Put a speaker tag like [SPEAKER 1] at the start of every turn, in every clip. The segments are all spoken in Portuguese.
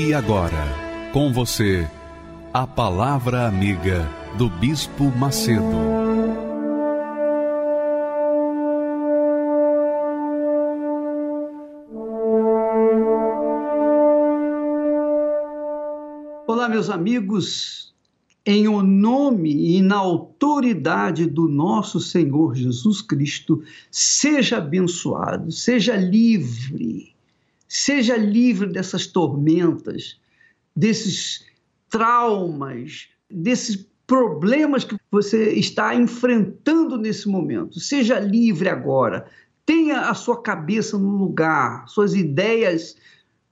[SPEAKER 1] E agora, com você, a Palavra Amiga do Bispo Macedo.
[SPEAKER 2] Olá, meus amigos, em o nome e na autoridade do nosso Senhor Jesus Cristo, seja abençoado, seja livre Seja livre dessas tormentas, desses traumas, desses problemas que você está enfrentando nesse momento. Seja livre agora. Tenha a sua cabeça no lugar, suas ideias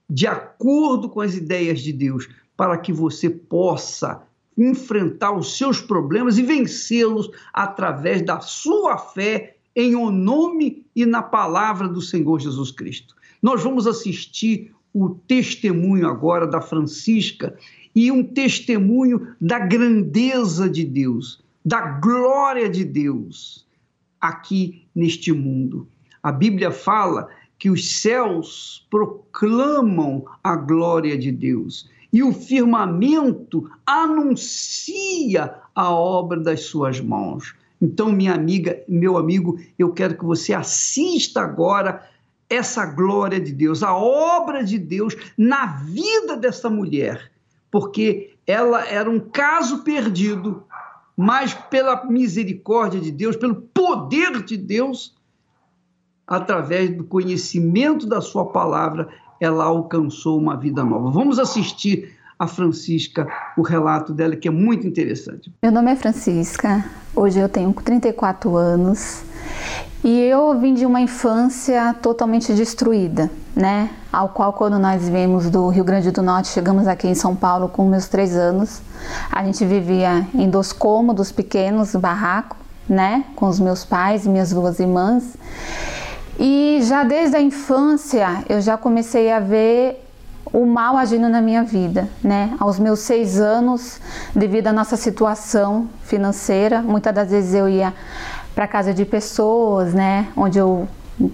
[SPEAKER 2] de acordo com as ideias de Deus, para que você possa enfrentar os seus problemas e vencê-los através da sua fé em o nome e na palavra do Senhor Jesus Cristo. Nós vamos assistir o testemunho agora da Francisca e um testemunho da grandeza de Deus, da glória de Deus aqui neste mundo. A Bíblia fala que os céus proclamam a glória de Deus e o firmamento anuncia a obra das suas mãos. Então, minha amiga, meu amigo, eu quero que você assista agora essa glória de Deus, a obra de Deus na vida dessa mulher, porque ela era um caso perdido, mas pela misericórdia de Deus, pelo poder de Deus, através do conhecimento da sua palavra, ela alcançou uma vida nova. Vamos assistir a Francisca o relato dela, que é muito interessante.
[SPEAKER 3] Meu nome é Francisca, hoje eu tenho 34 anos e eu vim de uma infância totalmente destruída, né? Ao qual, quando nós viemos do Rio Grande do Norte, chegamos aqui em São Paulo com meus três anos. A gente vivia em dois cômodos pequenos, barraco, né? Com os meus pais e minhas duas irmãs. E já desde a infância eu já comecei a ver o mal agindo na minha vida, né? Aos meus seis anos, devido à nossa situação financeira, muitas das vezes eu ia para casa de pessoas, né? Onde eu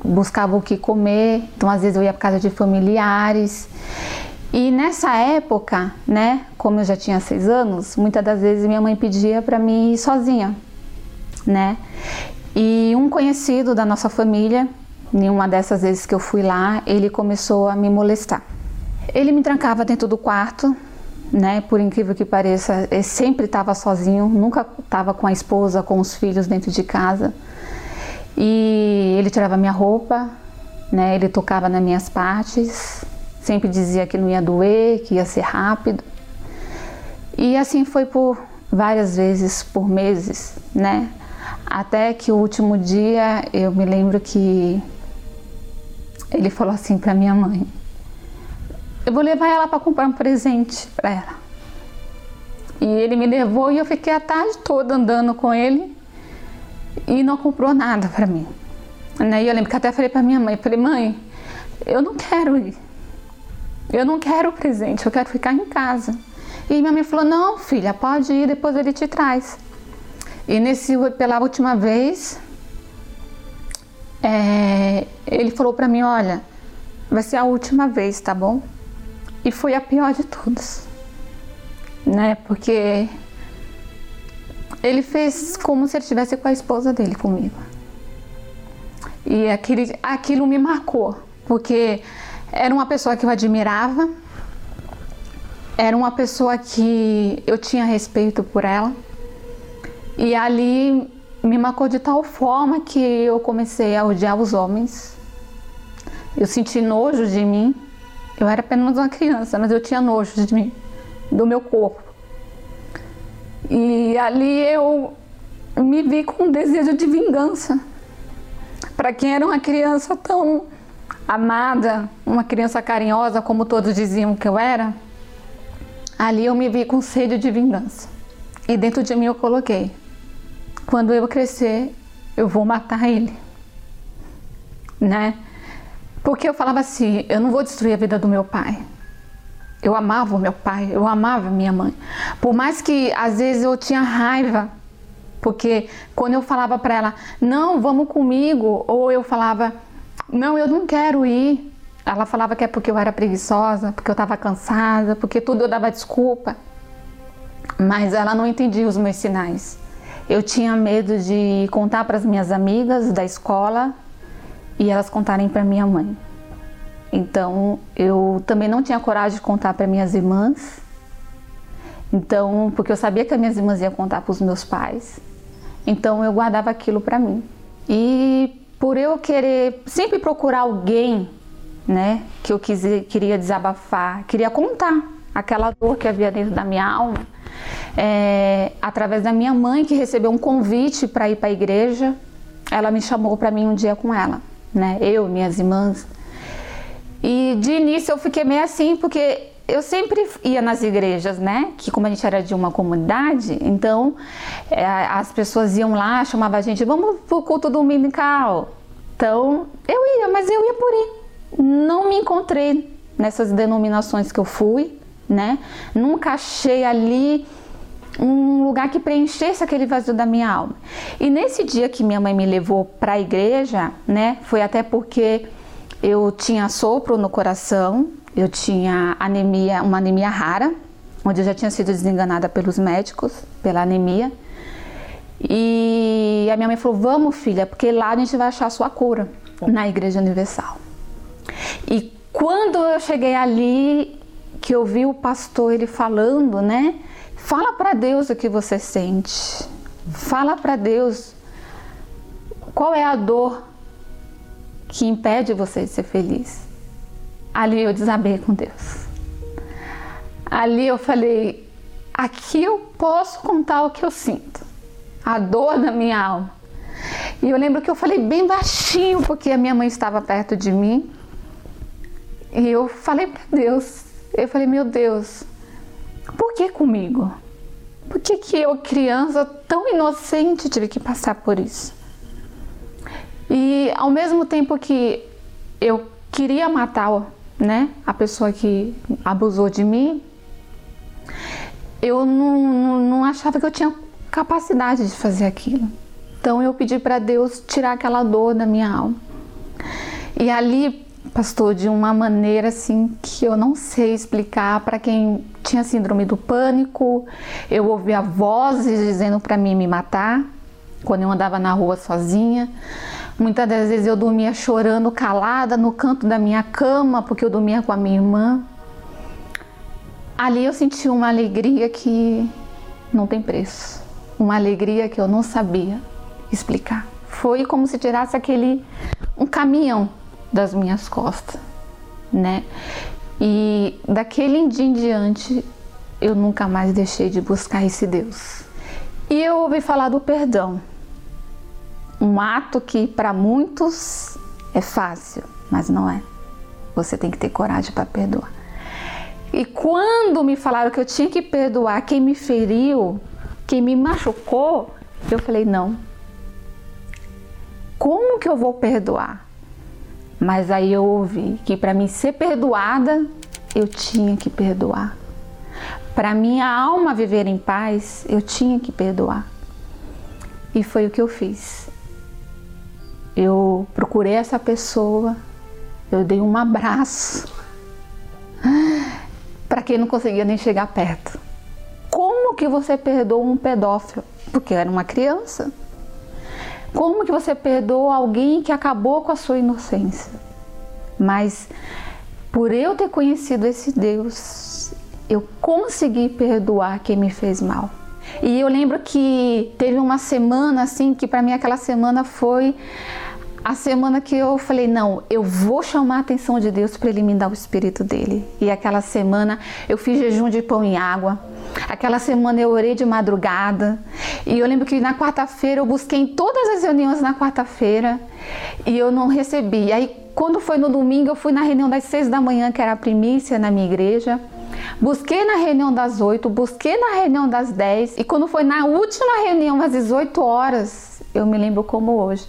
[SPEAKER 3] buscava o que comer. Então, às vezes eu ia para casa de familiares. E nessa época, né? Como eu já tinha seis anos, muitas das vezes minha mãe pedia para mim ir sozinha, né? E um conhecido da nossa família, em uma dessas vezes que eu fui lá, ele começou a me molestar. Ele me trancava dentro do quarto, né? Por incrível que pareça, ele sempre estava sozinho, nunca estava com a esposa, com os filhos dentro de casa. E ele tirava minha roupa, né? Ele tocava nas minhas partes, sempre dizia que não ia doer, que ia ser rápido. E assim foi por várias vezes, por meses, né? Até que o último dia eu me lembro que ele falou assim para minha mãe: eu vou levar ela para comprar um presente para ela. E ele me levou e eu fiquei a tarde toda andando com ele e não comprou nada para mim. Né? E eu lembro que até falei para minha mãe, falei, mãe, eu não quero ir. Eu não quero o presente, eu quero ficar em casa. E minha mãe falou, não, filha, pode ir, depois ele te traz. E nesse, pela última vez, é, ele falou para mim, olha, vai ser a última vez, tá bom? E foi a pior de todas, né? Porque ele fez como se ele estivesse com a esposa dele comigo. E aquele, aquilo me marcou, porque era uma pessoa que eu admirava, era uma pessoa que eu tinha respeito por ela, e ali me marcou de tal forma que eu comecei a odiar os homens. Eu senti nojo de mim, eu era apenas uma criança, mas eu tinha nojo de mim, do meu corpo. E ali eu me vi com um desejo de vingança. Para quem era uma criança tão amada, uma criança carinhosa, como todos diziam que eu era, ali eu me vi com sede de vingança. E dentro de mim eu coloquei: quando eu crescer, eu vou matar ele. Né? Porque eu falava assim: eu não vou destruir a vida do meu pai. Eu amava o meu pai, eu amava minha mãe. Por mais que às vezes eu tinha raiva, porque quando eu falava para ela, não, vamos comigo, ou eu falava, não, eu não quero ir. Ela falava que é porque eu era preguiçosa, porque eu estava cansada, porque tudo eu dava desculpa. Mas ela não entendia os meus sinais. Eu tinha medo de contar para as minhas amigas da escola e elas contarem para minha mãe. Então eu também não tinha coragem de contar para minhas irmãs. Então, porque eu sabia que as minhas irmãs iam contar para os meus pais. Então eu guardava aquilo para mim. E por eu querer sempre procurar alguém, né, que eu quis, queria desabafar, queria contar aquela dor que havia dentro da minha alma, é, através da minha mãe que recebeu um convite para ir para a igreja, ela me chamou para mim um dia com ela, né, eu, minhas irmãs. E de início eu fiquei meio assim, porque eu sempre ia nas igrejas, né? Que como a gente era de uma comunidade, então é, as pessoas iam lá, chamavam a gente, vamos pro culto dominical. Então eu ia, mas eu ia por ir. Não me encontrei nessas denominações que eu fui, né? Nunca achei ali um lugar que preenchesse aquele vazio da minha alma. E nesse dia que minha mãe me levou para a igreja, né? Foi até porque eu tinha sopro no coração, eu tinha anemia, uma anemia rara, onde eu já tinha sido desenganada pelos médicos pela anemia. E a minha mãe falou: Vamos, filha, porque lá a gente vai achar a sua cura na Igreja Universal. E quando eu cheguei ali, que eu vi o pastor ele falando, né? Fala para Deus o que você sente. Fala para Deus qual é a dor que impede você de ser feliz. Ali eu desabei com Deus. Ali eu falei: aqui eu posso contar o que eu sinto, a dor da minha alma. E eu lembro que eu falei bem baixinho, porque a minha mãe estava perto de mim. E eu falei para Deus: eu falei, meu Deus, por que comigo? Por que, que eu, criança tão inocente, tive que passar por isso? E ao mesmo tempo que eu queria matar né, a pessoa que abusou de mim, eu não, não, não achava que eu tinha capacidade de fazer aquilo. Então eu pedi para Deus tirar aquela dor da minha alma. E ali, pastor, de uma maneira assim que eu não sei explicar para quem tinha síndrome do pânico, eu ouvia vozes dizendo para mim me matar quando eu andava na rua sozinha. Muitas das vezes eu dormia chorando, calada no canto da minha cama, porque eu dormia com a minha irmã. Ali eu senti uma alegria que não tem preço. Uma alegria que eu não sabia explicar. Foi como se tirasse aquele um caminhão das minhas costas, né? E daquele dia em diante eu nunca mais deixei de buscar esse Deus. E eu ouvi falar do perdão um ato que para muitos é fácil, mas não é. Você tem que ter coragem para perdoar. E quando me falaram que eu tinha que perdoar quem me feriu, quem me machucou, eu falei: não. Como que eu vou perdoar? Mas aí eu ouvi que para mim ser perdoada, eu tinha que perdoar. Para minha alma viver em paz, eu tinha que perdoar. E foi o que eu fiz. Eu procurei essa pessoa, eu dei um abraço para quem não conseguia nem chegar perto. Como que você perdoa um pedófilo? Porque era uma criança. Como que você perdoa alguém que acabou com a sua inocência? Mas por eu ter conhecido esse Deus, eu consegui perdoar quem me fez mal. E eu lembro que teve uma semana assim que para mim aquela semana foi a semana que eu falei, não, eu vou chamar a atenção de Deus para ele me dar o espírito dele. E aquela semana eu fiz jejum de pão e água. Aquela semana eu orei de madrugada. E eu lembro que na quarta-feira eu busquei em todas as reuniões na quarta-feira e eu não recebi. Aí quando foi no domingo, eu fui na reunião das seis da manhã, que era a primícia na minha igreja. Busquei na reunião das oito, busquei na reunião das dez, e quando foi na última reunião, às 18 horas, eu me lembro como hoje.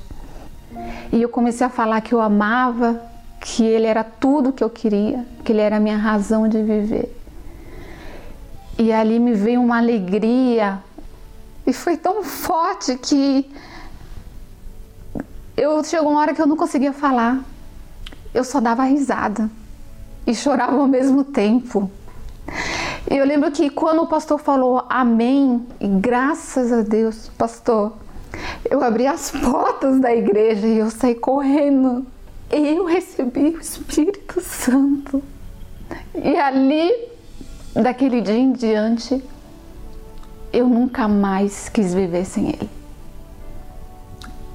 [SPEAKER 3] E eu comecei a falar que eu amava, que ele era tudo que eu queria, que ele era a minha razão de viver. E ali me veio uma alegria, e foi tão forte que eu chegou uma hora que eu não conseguia falar. Eu só dava risada e chorava ao mesmo tempo. E eu lembro que quando o pastor falou amém, e graças a Deus, pastor, eu abri as portas da igreja e eu saí correndo. E eu recebi o Espírito Santo. E ali, daquele dia em diante, eu nunca mais quis viver sem ele.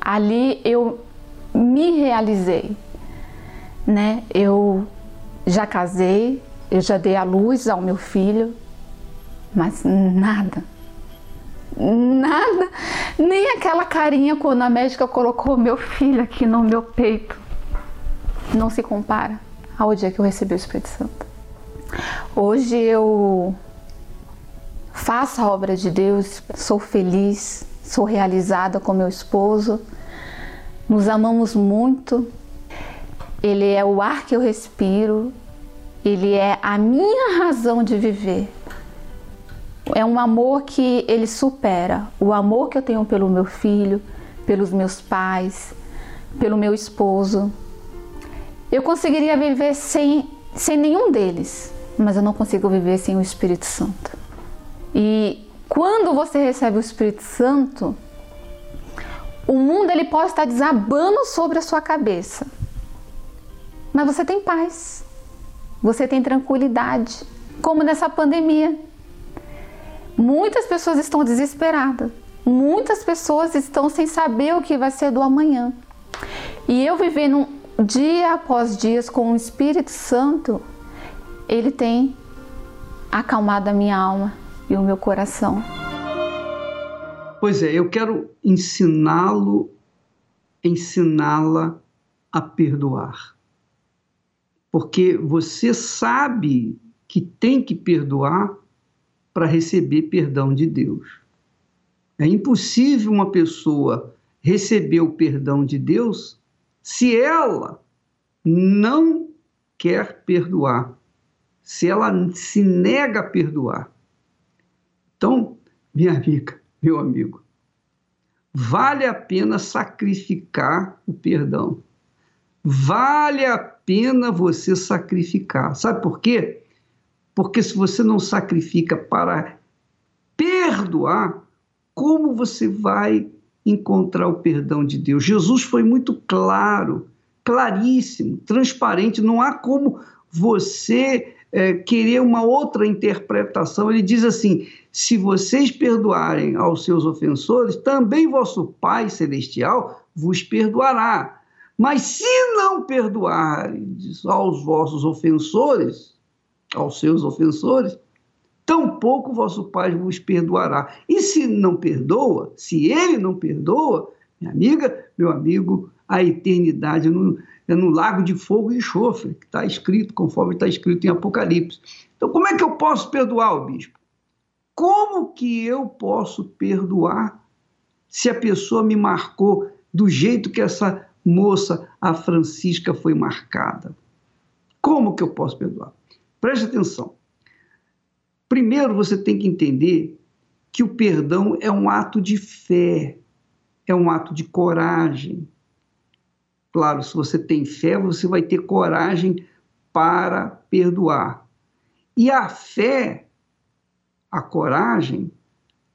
[SPEAKER 3] Ali eu me realizei, né? Eu já casei, eu já dei a luz ao meu filho, mas nada, nada, nem aquela carinha quando a médica colocou meu filho aqui no meu peito, não se compara ao dia que eu recebi o Espírito Santo. Hoje eu faço a obra de Deus, sou feliz, sou realizada com meu esposo, nos amamos muito. Ele é o ar que eu respiro, ele é a minha razão de viver. É um amor que ele supera o amor que eu tenho pelo meu filho, pelos meus pais, pelo meu esposo. Eu conseguiria viver sem, sem nenhum deles, mas eu não consigo viver sem o Espírito Santo. E quando você recebe o Espírito Santo, o mundo ele pode estar desabando sobre a sua cabeça, mas você tem paz você tem tranquilidade, como nessa pandemia. Muitas pessoas estão desesperadas, muitas pessoas estão sem saber o que vai ser do amanhã. E eu vivendo dia após dia com o Espírito Santo, ele tem acalmado a minha alma e o meu coração.
[SPEAKER 2] Pois é, eu quero ensiná-lo, ensiná-la a perdoar porque você sabe que tem que perdoar para receber perdão de Deus. É impossível uma pessoa receber o perdão de Deus se ela não quer perdoar, se ela se nega a perdoar. Então, minha amiga, meu amigo, vale a pena sacrificar o perdão. Vale a pena você sacrificar. Sabe por quê? Porque se você não sacrifica para perdoar, como você vai encontrar o perdão de Deus? Jesus foi muito claro, claríssimo, transparente. Não há como você é, querer uma outra interpretação. Ele diz assim: se vocês perdoarem aos seus ofensores, também vosso Pai Celestial vos perdoará. Mas se não perdoares aos vossos ofensores, aos seus ofensores, tampouco vosso Pai vos perdoará. E se não perdoa, se ele não perdoa, minha amiga, meu amigo, a eternidade no, é no lago de fogo e enxofre, que está escrito, conforme está escrito em Apocalipse. Então, como é que eu posso perdoar o bispo? Como que eu posso perdoar se a pessoa me marcou do jeito que essa moça, a Francisca foi marcada. Como que eu posso perdoar? Preste atenção. Primeiro você tem que entender que o perdão é um ato de fé, é um ato de coragem. Claro, se você tem fé, você vai ter coragem para perdoar. E a fé, a coragem,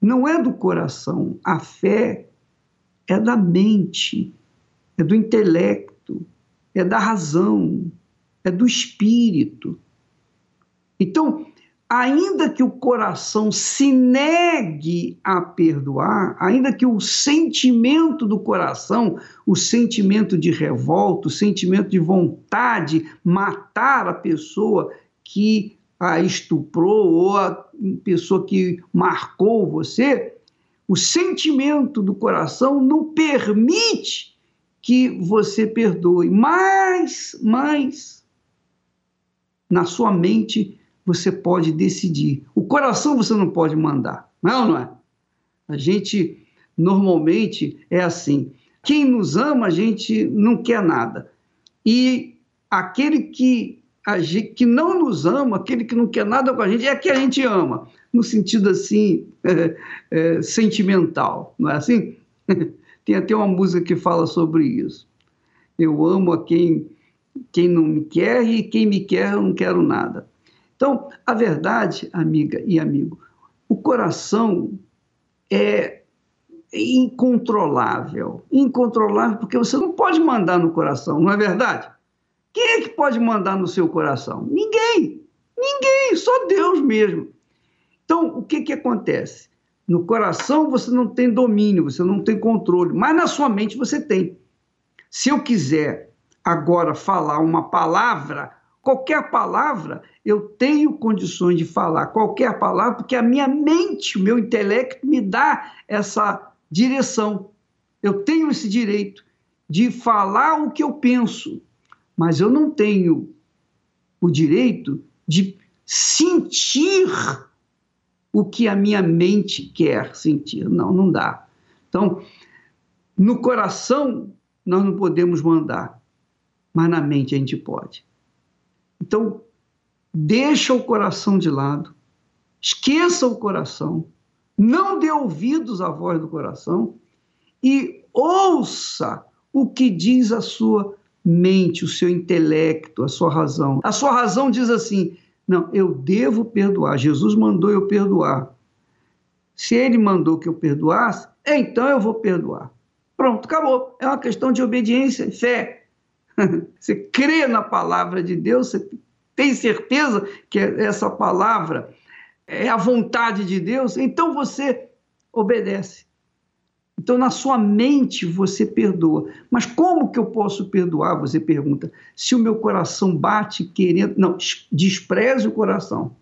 [SPEAKER 2] não é do coração, a fé é da mente é do intelecto, é da razão, é do espírito. Então, ainda que o coração se negue a perdoar, ainda que o sentimento do coração, o sentimento de revolta, o sentimento de vontade matar a pessoa que a estuprou ou a pessoa que marcou você, o sentimento do coração não permite que você perdoe, mas, mas, na sua mente você pode decidir. O coração você não pode mandar, não é não é? A gente normalmente é assim. Quem nos ama, a gente não quer nada. E aquele que, que não nos ama, aquele que não quer nada com a gente, é que a gente ama, no sentido assim, é, é, sentimental, não é assim? Tem até uma música que fala sobre isso. Eu amo a quem, quem não me quer e quem me quer eu não quero nada. Então, a verdade, amiga e amigo, o coração é incontrolável. Incontrolável porque você não pode mandar no coração, não é verdade? Quem é que pode mandar no seu coração? Ninguém. Ninguém, só Deus mesmo. Então, o que, que acontece? No coração você não tem domínio, você não tem controle, mas na sua mente você tem. Se eu quiser agora falar uma palavra, qualquer palavra, eu tenho condições de falar qualquer palavra, porque a minha mente, o meu intelecto me dá essa direção. Eu tenho esse direito de falar o que eu penso, mas eu não tenho o direito de sentir o que a minha mente quer sentir. Não, não dá. Então, no coração nós não podemos mandar, mas na mente a gente pode. Então, deixa o coração de lado, esqueça o coração, não dê ouvidos à voz do coração e ouça o que diz a sua mente, o seu intelecto, a sua razão. A sua razão diz assim: não, eu devo perdoar. Jesus mandou eu perdoar. Se ele mandou que eu perdoasse, então eu vou perdoar. Pronto, acabou. É uma questão de obediência, fé. Você crê na palavra de Deus, você tem certeza que essa palavra é a vontade de Deus, então você obedece. Então, na sua mente, você perdoa. Mas como que eu posso perdoar? Você pergunta. Se o meu coração bate querendo. Não, despreze o coração.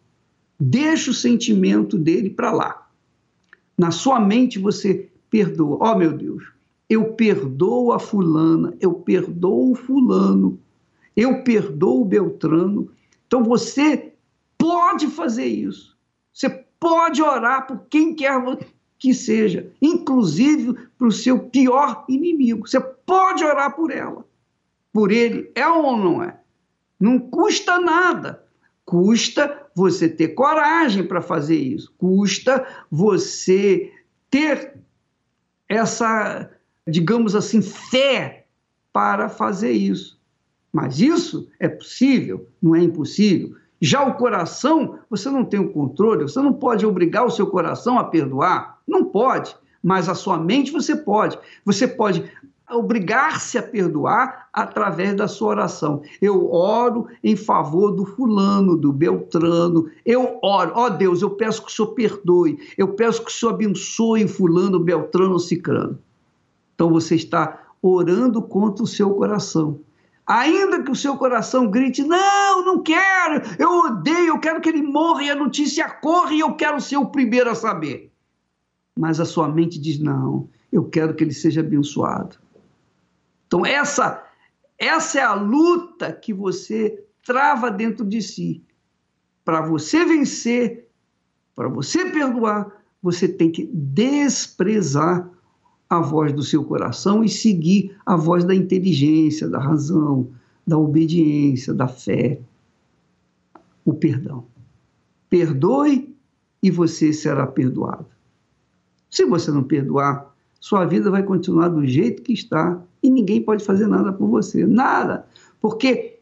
[SPEAKER 2] Deixa o sentimento dele para lá. Na sua mente, você perdoa. Ó, oh, meu Deus, eu perdoo a fulana, eu perdoo o fulano, eu perdoo o Beltrano. Então, você pode fazer isso. Você pode orar por quem quer que seja, inclusive para o seu pior inimigo. Você pode orar por ela, por ele, é ou não é? Não custa nada. Custa você ter coragem para fazer isso. Custa você ter essa, digamos assim, fé para fazer isso. Mas isso é possível, não é impossível. Já o coração, você não tem o controle, você não pode obrigar o seu coração a perdoar. Não pode. Mas a sua mente você pode. Você pode obrigar-se a perdoar através da sua oração. Eu oro em favor do fulano, do Beltrano. Eu oro, ó oh, Deus, eu peço que o Senhor perdoe. Eu peço que o Senhor abençoe fulano, Beltrano, Cicrano. Então você está orando contra o seu coração. Ainda que o seu coração grite: Não, não quero, eu odeio, eu quero que ele morra e a notícia corra e eu quero ser o primeiro a saber. Mas a sua mente diz: Não, eu quero que ele seja abençoado. Então, essa, essa é a luta que você trava dentro de si. Para você vencer, para você perdoar, você tem que desprezar a voz do seu coração e seguir a voz da inteligência, da razão, da obediência, da fé, o perdão. Perdoe e você será perdoado. Se você não perdoar, sua vida vai continuar do jeito que está e ninguém pode fazer nada por você. Nada. Porque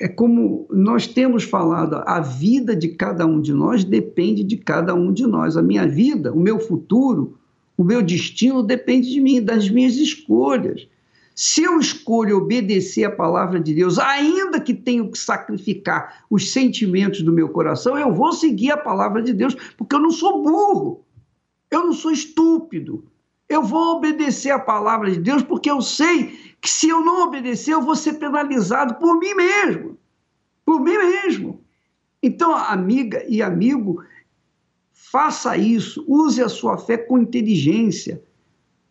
[SPEAKER 2] é como nós temos falado, a vida de cada um de nós depende de cada um de nós. A minha vida, o meu futuro, o meu destino depende de mim, das minhas escolhas. Se eu escolho obedecer a palavra de Deus, ainda que tenho que sacrificar os sentimentos do meu coração, eu vou seguir a palavra de Deus, porque eu não sou burro, eu não sou estúpido. Eu vou obedecer a palavra de Deus, porque eu sei que se eu não obedecer, eu vou ser penalizado por mim mesmo. Por mim mesmo. Então, amiga e amigo, Faça isso, use a sua fé com inteligência.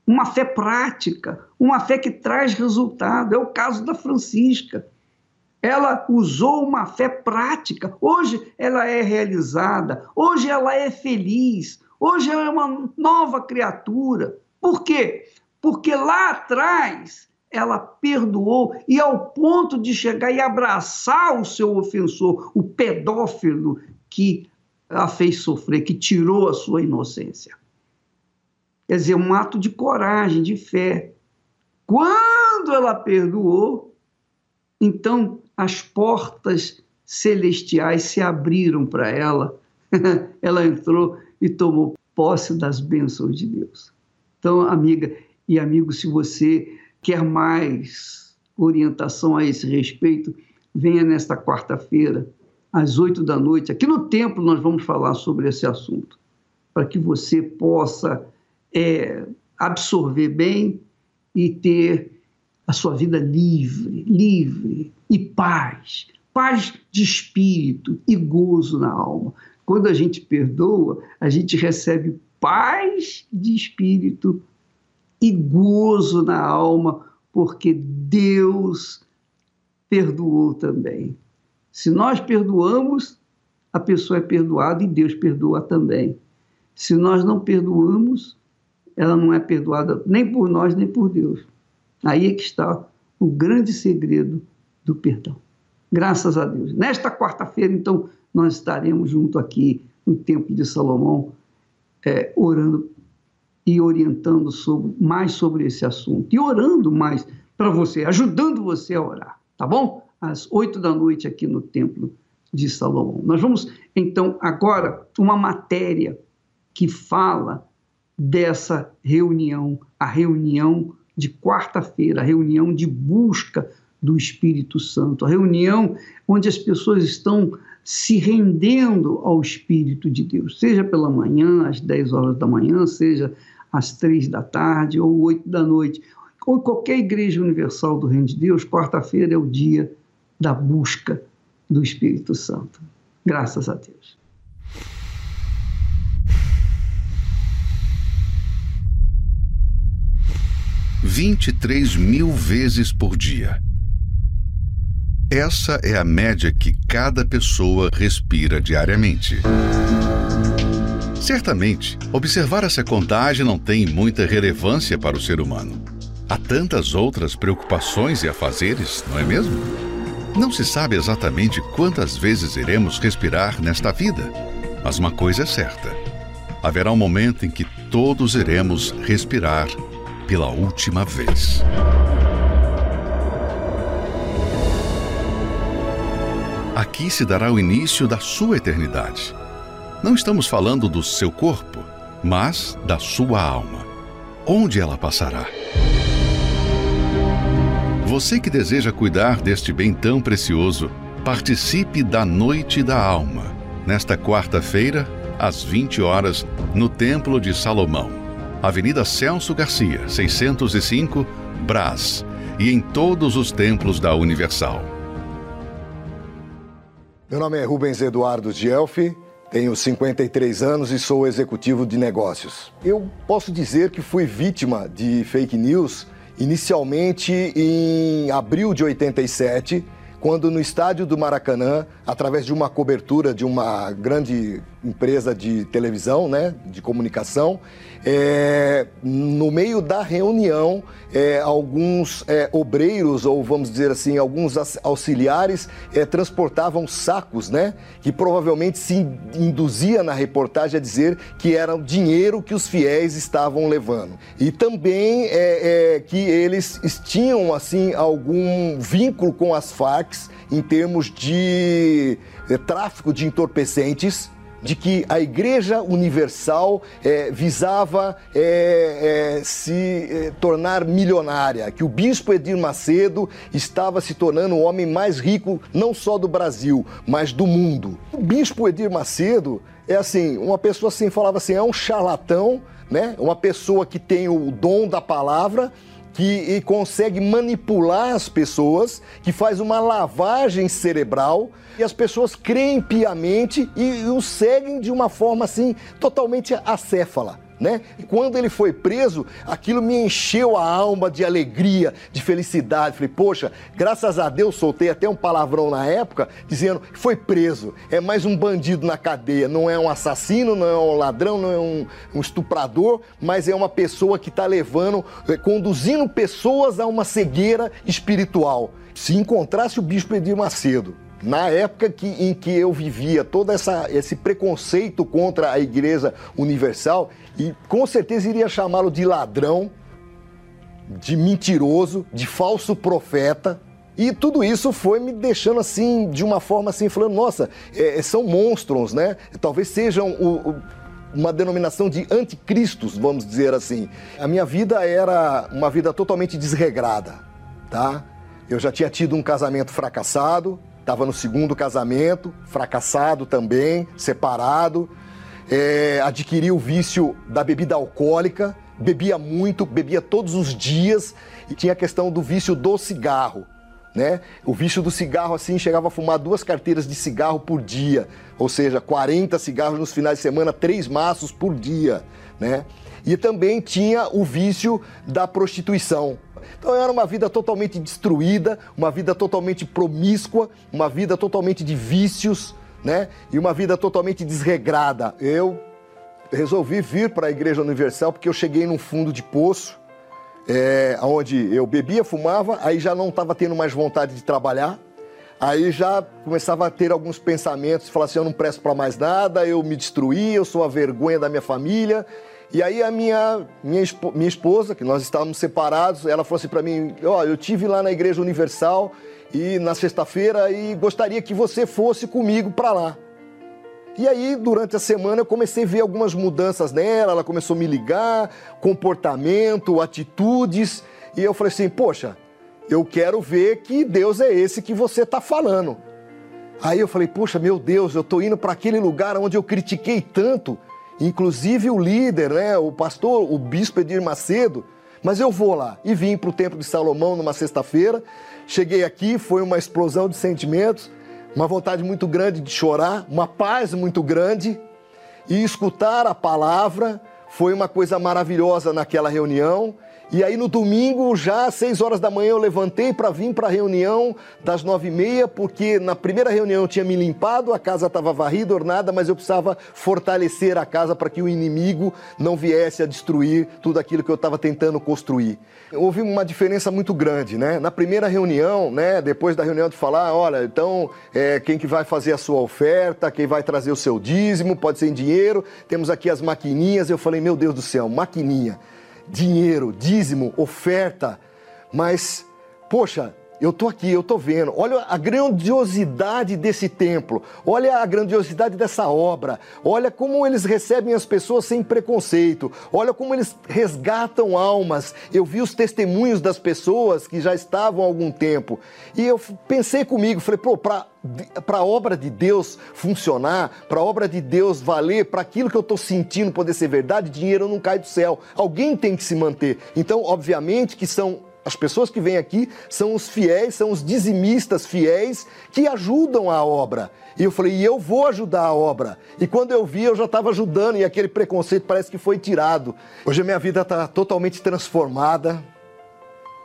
[SPEAKER 2] uma fé prática, uma fé que traz resultado. É o caso da Francisca. Ela usou uma fé prática. Hoje ela é realizada, hoje ela é feliz, hoje ela é uma nova criatura. Por quê? Porque lá atrás ela perdoou e ao ponto de chegar e abraçar o seu ofensor, o pedófilo que a fez sofrer, que tirou a sua inocência. Quer dizer, um ato de coragem, de fé. Quando ela perdoou, então as portas celestiais se abriram para ela. ela entrou e tomou posse das bênçãos de Deus. Então, amiga e amigo, se você quer mais orientação a esse respeito, venha nesta quarta-feira, às oito da noite. Aqui no templo nós vamos falar sobre esse assunto, para que você possa é, absorver bem e ter a sua vida livre, livre e paz, paz de espírito e gozo na alma. Quando a gente perdoa, a gente recebe paz de espírito e gozo na alma, porque Deus perdoou também. Se nós perdoamos, a pessoa é perdoada e Deus perdoa também. Se nós não perdoamos, ela não é perdoada nem por nós, nem por Deus. Aí é que está o grande segredo do perdão. Graças a Deus. Nesta quarta-feira, então, nós estaremos junto aqui no Templo de Salomão, é, orando e orientando sobre, mais sobre esse assunto e orando mais para você, ajudando você a orar, tá bom? Às oito da noite aqui no Templo de Salomão. Nós vamos, então, agora, uma matéria que fala dessa reunião, a reunião de quarta-feira, a reunião de busca do Espírito Santo, a reunião onde as pessoas estão se rendendo ao Espírito de Deus, seja pela manhã, às 10 horas da manhã, seja às três da tarde ou oito da noite. Ou qualquer igreja universal do Reino de Deus, quarta-feira é o dia da busca do Espírito Santo. Graças a Deus.
[SPEAKER 1] Vinte e três mil vezes por dia. Essa é a média que cada pessoa respira diariamente. Certamente, observar essa contagem não tem muita relevância para o ser humano. Há tantas outras preocupações e afazeres, não é mesmo? Não se sabe exatamente quantas vezes iremos respirar nesta vida, mas uma coisa é certa: haverá um momento em que todos iremos respirar pela última vez. Aqui se dará o início da sua eternidade. Não estamos falando do seu corpo, mas da sua alma. Onde ela passará? Você que deseja cuidar deste bem tão precioso, participe da Noite da Alma, nesta quarta-feira, às 20 horas, no Templo de Salomão, Avenida Celso Garcia, 605, Brás, e em todos os templos da Universal.
[SPEAKER 4] Meu nome é Rubens Eduardo Gelfi. Tenho 53 anos e sou executivo de negócios. Eu posso dizer que fui vítima de fake news inicialmente em abril de 87, quando no estádio do Maracanã, através de uma cobertura de uma grande empresa de televisão, né, de comunicação, é, no meio da reunião, é, alguns é, obreiros, ou vamos dizer assim, alguns auxiliares é, transportavam sacos, né? Que provavelmente se induzia na reportagem a dizer que era o dinheiro que os fiéis estavam levando. E também é, é, que eles tinham, assim, algum vínculo com as Farc em termos de tráfico de entorpecentes de que a Igreja Universal é, visava é, é, se tornar milionária, que o bispo Edir Macedo estava se tornando o homem mais rico não só do Brasil, mas do mundo. O bispo Edir Macedo é assim, uma pessoa assim falava assim, é um charlatão, né? Uma pessoa que tem o dom da palavra, que consegue manipular as pessoas, que faz uma lavagem cerebral e as pessoas creem piamente e, o seguem de uma forma assim totalmente acéfala. Né? Quando ele foi preso, aquilo me encheu a alma de alegria, de felicidade. Falei, poxa, graças a Deus soltei até um palavrão na época, dizendo que foi preso. É mais um bandido na cadeia. Não é um assassino, não é um ladrão, não é um, um estuprador, mas é uma pessoa que está levando, eh, conduzindo pessoas a uma cegueira espiritual. Se encontrasse o bispo Edir Macedo, na época que, em que eu vivia todo essa, esse preconceito contra a Igreja Universal, e com certeza iria chamá-lo de ladrão, de mentiroso, de falso profeta. E tudo isso foi me deixando assim, de uma forma assim, falando, nossa, é, são monstros, né? Talvez sejam o, o, uma denominação de anticristos, vamos dizer assim. A minha vida era uma vida totalmente desregrada, tá? Eu já tinha tido um casamento fracassado, estava no segundo casamento, fracassado também, separado, é, adquiri o vício da bebida alcoólica, bebia muito, bebia todos os dias e tinha a questão do vício do cigarro. Né? O vício do cigarro, assim, chegava a fumar duas carteiras de cigarro por dia, ou seja, 40 cigarros nos finais de semana, três maços por dia, né? E também tinha o vício da prostituição. Então era uma vida totalmente destruída, uma vida totalmente promíscua, uma vida totalmente de vícios, né? E uma vida totalmente desregrada. Eu resolvi vir para a Igreja Universal porque eu cheguei num fundo de poço, é, onde eu bebia, fumava, aí já não estava tendo mais vontade de trabalhar. Aí já começava a ter alguns pensamentos, falar assim, eu não presto para mais nada, eu me destruí, eu sou a vergonha da minha família. E aí a minha, minha, minha esposa, que nós estávamos separados, ela falou assim para mim, ó, oh, eu tive lá na Igreja Universal e na sexta-feira e gostaria que você fosse comigo para lá. E aí, durante a semana, eu comecei a ver algumas mudanças nela, ela começou a me ligar, comportamento, atitudes, e eu falei assim, poxa, eu quero ver que Deus é esse que você está falando. Aí eu falei, poxa, meu Deus, eu estou indo para aquele lugar onde eu critiquei tanto, inclusive o líder, né, o pastor, o bispo Edir Macedo, mas eu vou lá. E vim para o Templo de Salomão numa sexta-feira. Cheguei aqui, foi uma explosão de sentimentos, uma vontade muito grande de chorar, uma paz muito grande. E escutar a palavra foi uma coisa maravilhosa naquela reunião. E aí no domingo, já às 6 horas da manhã, eu levantei para vir para a reunião das nove e meia, porque na primeira reunião eu tinha me limpado, a casa estava varrida, ornada, mas eu precisava fortalecer a casa para que o inimigo não viesse a destruir tudo aquilo que eu estava tentando construir. Houve uma diferença muito grande, né? Na primeira reunião, né, depois da reunião de falar, olha, então é, quem que vai fazer a sua oferta, quem vai trazer o seu dízimo, pode ser em dinheiro, temos aqui as maquininhas. Eu falei, meu Deus do céu, maquininha dinheiro, dízimo, oferta, mas, poxa, eu estou aqui, eu estou vendo. Olha a grandiosidade desse templo. Olha a grandiosidade dessa obra. Olha como eles recebem as pessoas sem preconceito. Olha como eles resgatam almas. Eu vi os testemunhos das pessoas que já estavam há algum tempo. E eu pensei comigo, falei, pô, para para a obra de Deus funcionar, para a obra de Deus valer, para aquilo que eu estou sentindo poder ser verdade, dinheiro não cai do céu. Alguém tem que se manter. Então, obviamente que são as pessoas que vêm aqui são os fiéis, são os dizimistas fiéis que ajudam a obra. E eu falei, e eu vou ajudar a obra. E quando eu vi, eu já estava ajudando e aquele preconceito parece que foi tirado. Hoje a minha vida está totalmente transformada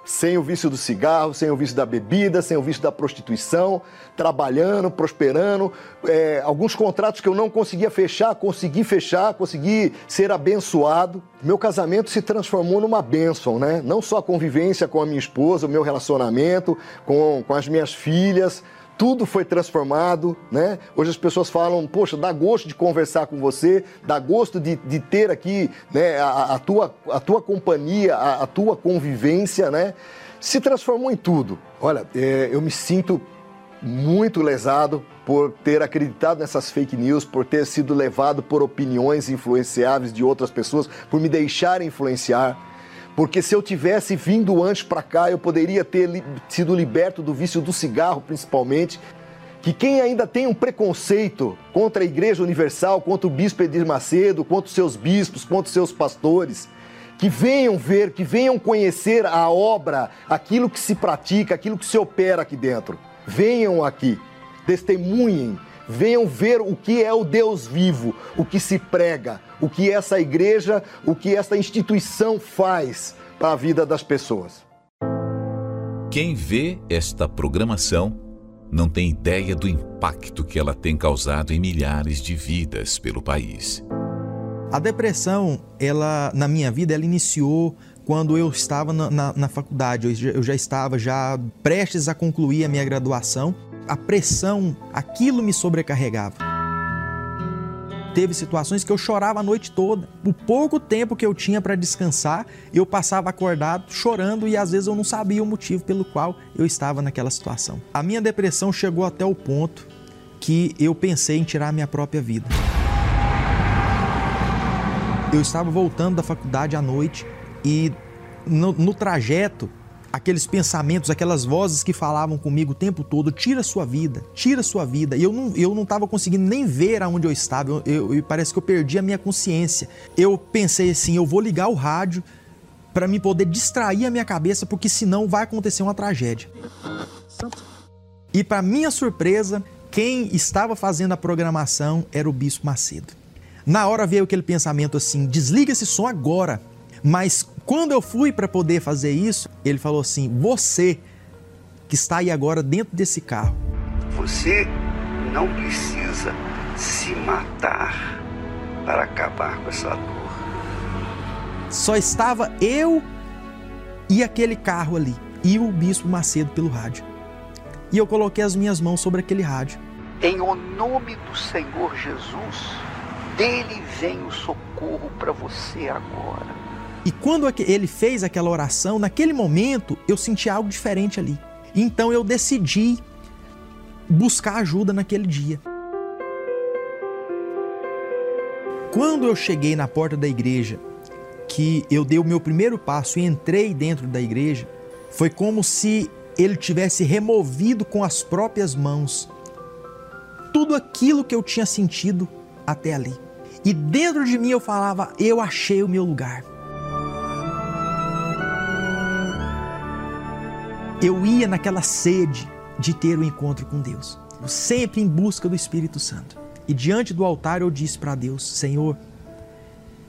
[SPEAKER 4] sem o vício do cigarro, sem o vício da bebida, sem o vício da prostituição, trabalhando, prosperando. É, alguns contratos que eu não conseguia fechar, consegui fechar, consegui ser abençoado. Meu casamento se transformou numa bênção, né? Não só a convivência com a minha esposa, o meu relacionamento com, com as minhas filhas, tudo foi transformado, né? Hoje as pessoas falam, poxa, dá gosto de conversar com você, dá gosto de, de ter aqui né, a, a, tua, a tua companhia, a, a, tua convivência, né? Se transformou em tudo. Olha, é, eu me sinto muito lesado por ter acreditado nessas fake news, por ter sido levado por opiniões influenciáveis de outras pessoas, por me deixar influenciar. Porque se eu tivesse vindo antes para cá, eu poderia ter li sido liberto do vício do cigarro, principalmente. Que quem ainda tem um preconceito contra a Igreja Universal, contra o Bispo Edir Macedo, contra os seus bispos, contra os seus pastores, que venham ver, que venham conhecer a obra, aquilo que se pratica, aquilo que se opera aqui dentro. Venham aqui, testemunhem, venham ver o que é o Deus vivo, o que se prega, o que essa igreja, o que essa instituição faz para a vida das pessoas.
[SPEAKER 5] Quem vê esta programação não tem ideia do impacto que ela tem causado em milhares de vidas pelo país.
[SPEAKER 6] A depressão, ela na minha vida, ela iniciou quando eu estava na, na, na faculdade. Eu já, eu já estava já prestes a concluir a minha graduação. A pressão, aquilo me sobrecarregava. Teve situações que eu chorava a noite toda. O pouco tempo que eu tinha para descansar, eu passava acordado chorando e às vezes eu não sabia o motivo pelo qual eu estava naquela situação. A minha depressão chegou até o ponto que eu pensei em tirar minha própria vida. Eu estava voltando da faculdade à noite e no, no trajeto aqueles pensamentos, aquelas vozes que falavam comigo o tempo todo, tira sua vida, tira sua vida. E eu não, eu não estava conseguindo nem ver aonde eu estava, eu, eu, parece que eu perdi a minha consciência. Eu pensei assim, eu vou ligar o rádio para me poder distrair a minha cabeça, porque senão vai acontecer uma tragédia. E para minha surpresa, quem estava fazendo a programação era o Bispo Macedo. Na hora veio aquele pensamento assim: desliga esse som agora. Mas quando eu fui para poder fazer isso, ele falou assim: Você que está aí agora dentro desse carro.
[SPEAKER 7] Você não precisa se matar para acabar com essa dor.
[SPEAKER 6] Só estava eu e aquele carro ali, e o Bispo Macedo pelo rádio. E eu coloquei as minhas mãos sobre aquele rádio.
[SPEAKER 7] Em o nome do Senhor Jesus, dele vem o socorro para você agora.
[SPEAKER 6] E quando ele fez aquela oração, naquele momento eu senti algo diferente ali. Então eu decidi buscar ajuda naquele dia. Quando eu cheguei na porta da igreja, que eu dei o meu primeiro passo e entrei dentro da igreja, foi como se ele tivesse removido com as próprias mãos tudo aquilo que eu tinha sentido até ali. E dentro de mim eu falava: eu achei o meu lugar. Eu ia naquela sede de ter o um encontro com Deus, sempre em busca do Espírito Santo. E diante do altar eu disse para Deus: Senhor,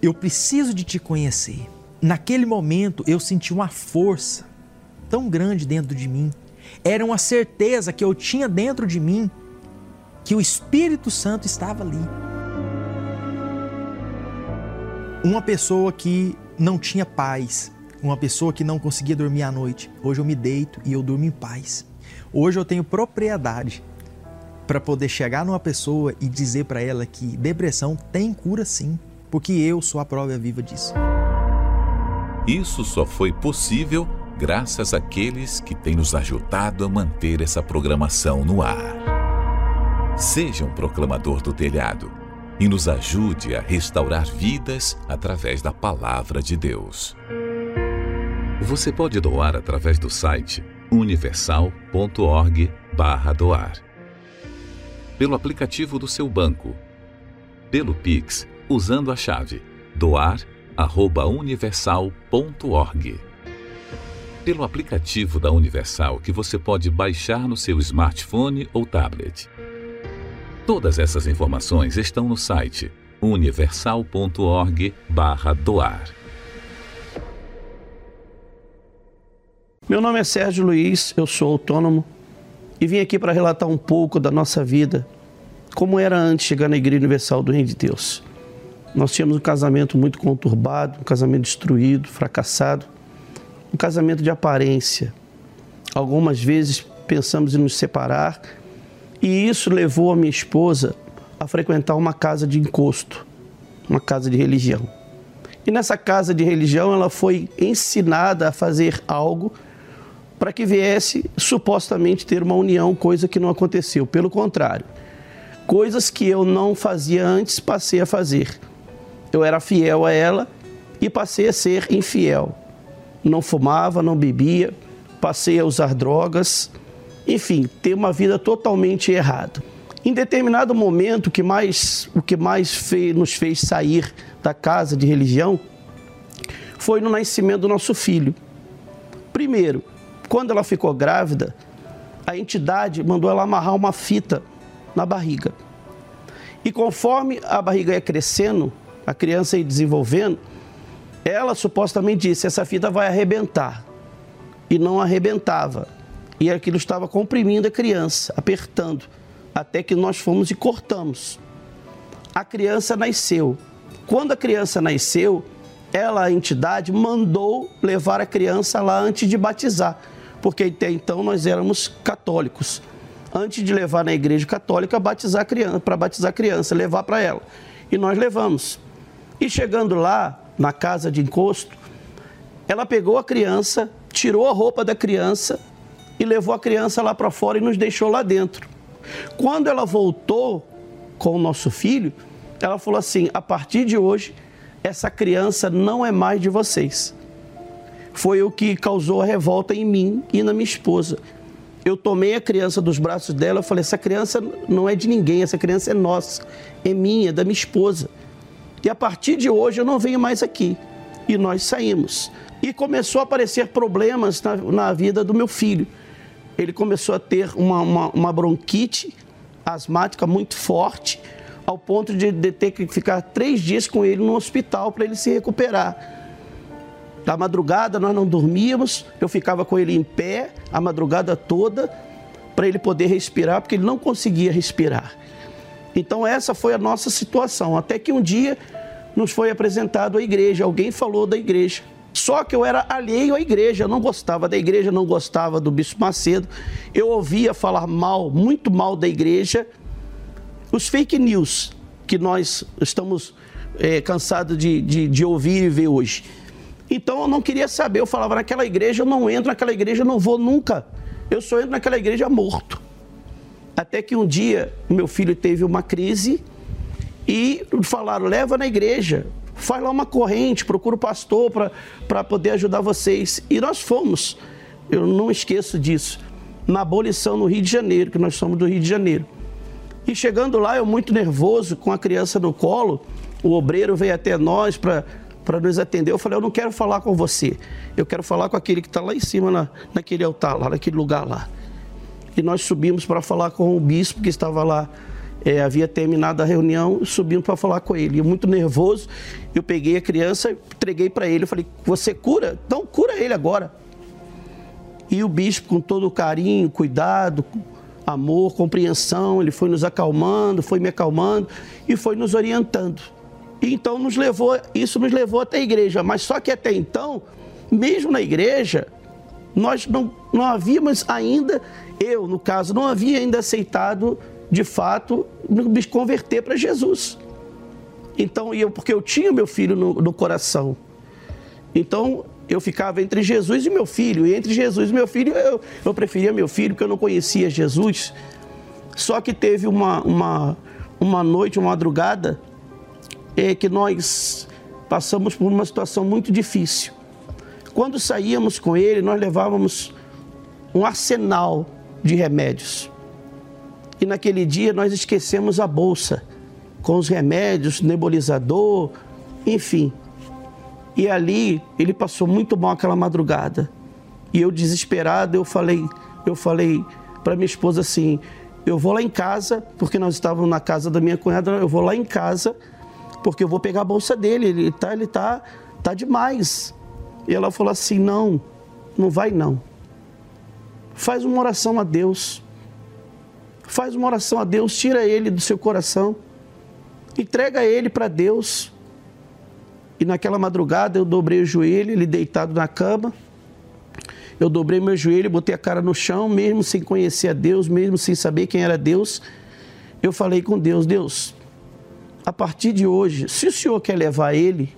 [SPEAKER 6] eu preciso de te conhecer. Naquele momento eu senti uma força tão grande dentro de mim, era uma certeza que eu tinha dentro de mim que o Espírito Santo estava ali. Uma pessoa que não tinha paz, uma pessoa que não conseguia dormir à noite. Hoje eu me deito e eu durmo em paz. Hoje eu tenho propriedade para poder chegar numa pessoa e dizer para ela que depressão tem cura sim, porque eu sou a prova viva disso.
[SPEAKER 5] Isso só foi possível graças àqueles que têm nos ajudado a manter essa programação no ar. Seja um proclamador do telhado e nos ajude a restaurar vidas através da palavra de Deus. Você pode doar através do site universal.org/doar, pelo aplicativo do seu banco, pelo Pix usando a chave doar@universal.org, pelo aplicativo da Universal que você pode baixar no seu smartphone ou tablet. Todas essas informações estão no site universal.org/doar.
[SPEAKER 8] Meu nome é Sérgio Luiz, eu sou autônomo e vim aqui para relatar um pouco da nossa vida, como era antes de chegar na Igreja Universal do Reino de Deus. Nós tínhamos um casamento muito conturbado, um casamento destruído, fracassado, um casamento de aparência. Algumas vezes pensamos em nos separar e isso levou a minha esposa a frequentar uma casa de encosto, uma casa de religião. E nessa casa de religião ela foi ensinada a fazer algo para que viesse supostamente ter uma união, coisa que não aconteceu. Pelo contrário, coisas que eu não fazia antes, passei a fazer. Eu era fiel a ela e passei a ser infiel. Não fumava, não bebia, passei a usar drogas, enfim, ter uma vida totalmente errada. Em determinado momento, que mais, o que mais fez, nos fez sair da casa de religião foi no nascimento do nosso filho. Primeiro, quando ela ficou grávida, a entidade mandou ela amarrar uma fita na barriga. E conforme a barriga ia crescendo, a criança ia desenvolvendo, ela supostamente disse: essa fita vai arrebentar. E não arrebentava. E aquilo estava comprimindo a criança, apertando, até que nós fomos e cortamos. A criança nasceu. Quando a criança nasceu, ela, a entidade, mandou levar a criança lá antes de batizar, porque até então nós éramos católicos. Antes de levar na igreja católica, batizar criança, para batizar a criança, levar para ela. E nós levamos. E chegando lá, na casa de encosto, ela pegou a criança, tirou a roupa da criança e levou a criança lá para fora e nos deixou lá dentro. Quando ela voltou com o nosso filho, ela falou assim: a partir de hoje, essa criança não é mais de vocês. Foi o que causou a revolta em mim e na minha esposa. Eu tomei a criança dos braços dela, e falei: essa criança não é de ninguém, essa criança é nossa, é minha, da minha esposa. E a partir de hoje eu não venho mais aqui. E nós saímos. E começou a aparecer problemas na, na vida do meu filho. Ele começou a ter uma, uma, uma bronquite asmática muito forte ao ponto de, de ter que ficar três dias com ele no hospital para ele se recuperar. Da madrugada nós não dormíamos, eu ficava com ele em pé a madrugada toda para ele poder respirar, porque ele não conseguia respirar. Então essa foi a nossa situação, até que um dia nos foi apresentado a igreja, alguém falou da igreja. Só que eu era alheio à igreja, eu não gostava da igreja, não gostava do Bispo Macedo. Eu ouvia falar mal, muito mal da igreja, os fake news que nós estamos é, cansados de, de, de ouvir e ver hoje. Então eu não queria saber, eu falava naquela igreja, eu não entro naquela igreja, eu não vou nunca. Eu só entro naquela igreja morto. Até que um dia meu filho teve uma crise e falaram: leva na igreja, faz lá uma corrente, procura o pastor para poder ajudar vocês. E nós fomos, eu não esqueço disso, na abolição no Rio de Janeiro, que nós somos do Rio de Janeiro. E chegando lá, eu muito nervoso, com a criança no colo, o obreiro veio até nós para para nos atender. Eu falei, eu não quero falar com você, eu quero falar com aquele que está lá em cima, na, naquele altar, lá naquele lugar lá. E nós subimos para falar com o bispo que estava lá, é, havia terminado a reunião, subimos para falar com ele. E muito nervoso, eu peguei a criança, entreguei para ele, eu falei, você cura? Então cura ele agora. E o bispo, com todo o carinho, cuidado, amor, compreensão, ele foi nos acalmando, foi me acalmando e foi nos orientando. E então nos levou, isso nos levou até a igreja, mas só que até então, mesmo na igreja, nós não, não havíamos ainda, eu no caso, não havia ainda aceitado de fato me converter para Jesus. Então, eu, porque eu tinha meu filho no, no coração. Então, eu ficava entre Jesus e meu filho. E entre Jesus e meu filho, eu, eu preferia meu filho, porque eu não conhecia Jesus. Só que teve uma, uma, uma noite, uma madrugada, é, que nós passamos por uma situação muito difícil. Quando saíamos com ele, nós levávamos um arsenal de remédios. E naquele dia nós esquecemos a bolsa com os remédios, nebulizador, enfim. E ali ele passou muito mal aquela madrugada. E eu desesperado, eu falei, eu falei para minha esposa assim: "Eu vou lá em casa, porque nós estávamos na casa da minha cunhada, eu vou lá em casa, porque eu vou pegar a bolsa dele, ele tá, ele tá tá demais". E ela falou assim: "Não, não vai não. Faz uma oração a Deus. Faz uma oração a Deus, tira ele do seu coração. Entrega ele para Deus e naquela madrugada eu dobrei o joelho, ele deitado na cama. Eu dobrei meu joelho, botei a cara no chão, mesmo sem conhecer a Deus, mesmo sem saber quem era Deus. Eu falei com Deus: Deus, a partir de hoje, se o Senhor quer levar ele,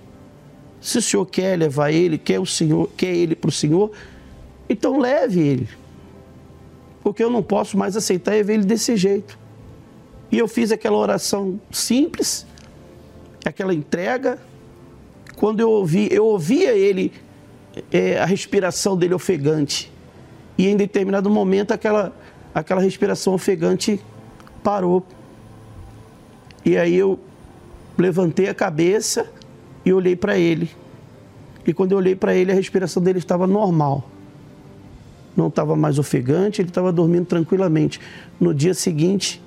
[SPEAKER 8] se o Senhor quer levar ele, quer o Senhor, quer ele para o Senhor, então leve ele. Porque eu não posso mais aceitar e ver ele desse jeito. E eu fiz aquela oração simples, aquela entrega, quando eu ouvi, eu ouvia ele, é, a respiração dele ofegante. E em determinado momento aquela, aquela respiração ofegante parou. E aí eu levantei a cabeça e olhei para ele. E quando eu olhei para ele, a respiração dele estava normal. Não estava mais ofegante, ele estava dormindo tranquilamente. No dia seguinte,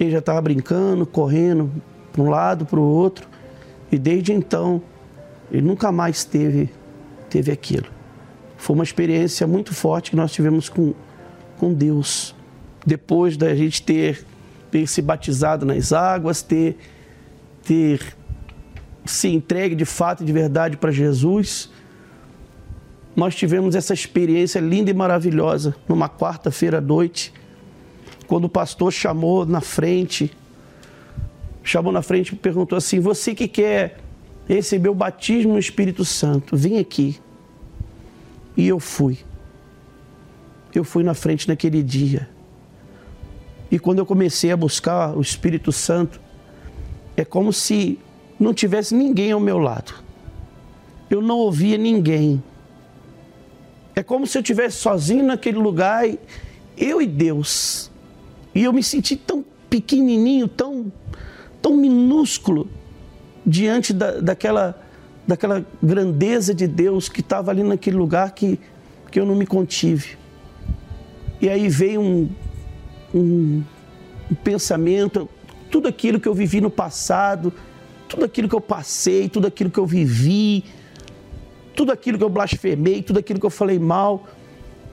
[SPEAKER 8] Ele já estava brincando, correndo para um lado, para o outro. E desde então, ele nunca mais teve, teve aquilo. Foi uma experiência muito forte que nós tivemos com, com Deus. Depois da gente ter, ter se batizado nas águas, ter, ter se entregue de fato e de verdade para Jesus, nós tivemos essa experiência linda e maravilhosa numa quarta-feira à noite, quando o pastor chamou na frente, chamou na frente e perguntou assim: Você que quer receber o batismo no Espírito Santo, vem aqui. E eu fui. Eu fui na frente naquele dia. E quando eu comecei a buscar o Espírito Santo, é como se não tivesse ninguém ao meu lado. Eu não ouvia ninguém. É como se eu estivesse sozinho naquele lugar, eu e Deus. E eu me senti tão pequenininho, tão, tão minúsculo diante da, daquela, daquela grandeza de Deus que estava ali naquele lugar que, que eu não me contive. E aí veio um, um, um pensamento, tudo aquilo que eu vivi no passado, tudo aquilo que eu passei, tudo aquilo que eu vivi, tudo aquilo que eu blasfemei, tudo aquilo que eu falei mal,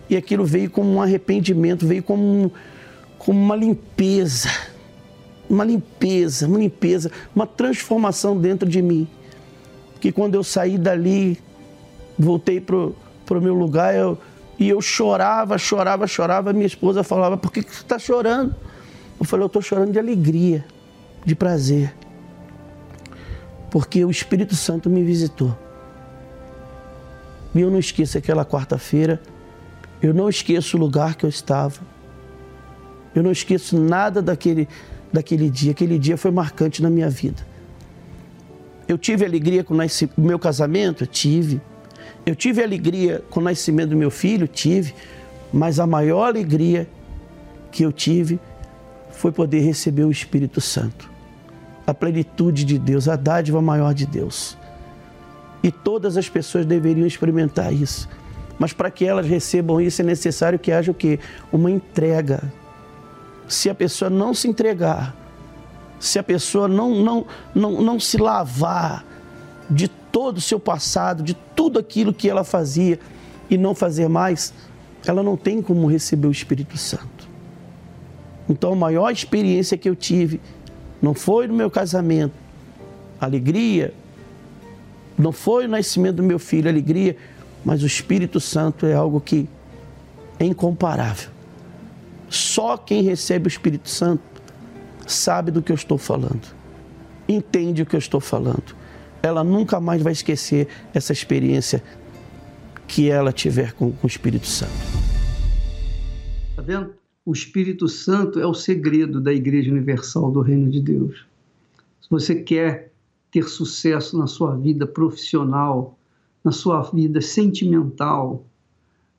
[SPEAKER 8] e aquilo veio como um arrependimento, veio como, como uma limpeza, uma limpeza, uma limpeza, uma transformação dentro de mim. Que quando eu saí dali, voltei para o meu lugar, eu, e eu chorava, chorava, chorava. Minha esposa falava: Por que, que você está chorando? Eu falei: Eu estou chorando de alegria, de prazer porque o Espírito Santo me visitou. E eu não esqueço aquela quarta-feira, eu não esqueço o lugar que eu estava, eu não esqueço nada daquele, daquele dia. Aquele dia foi marcante na minha vida. Eu tive alegria com o meu casamento? Tive. Eu tive alegria com o nascimento do meu filho? Tive. Mas a maior alegria que eu tive foi poder receber o Espírito Santo a plenitude de Deus, a dádiva maior de Deus. E todas as pessoas deveriam experimentar isso. Mas para que elas recebam isso é necessário que haja o quê? Uma entrega. Se a pessoa não se entregar, se a pessoa não, não, não, não se lavar de todo o seu passado, de tudo aquilo que ela fazia e não fazer mais, ela não tem como receber o Espírito Santo. Então, a maior experiência que eu tive não foi no meu casamento, alegria. Não foi o nascimento do meu filho, alegria. Mas o Espírito Santo é algo que é incomparável. Só quem recebe o Espírito Santo sabe do que eu estou falando, entende o que eu estou falando. Ela nunca mais vai esquecer essa experiência que ela tiver com, com o Espírito Santo.
[SPEAKER 2] Está vendo? o Espírito Santo é o segredo da Igreja Universal do Reino de Deus. Se você quer ter sucesso na sua vida profissional, na sua vida sentimental,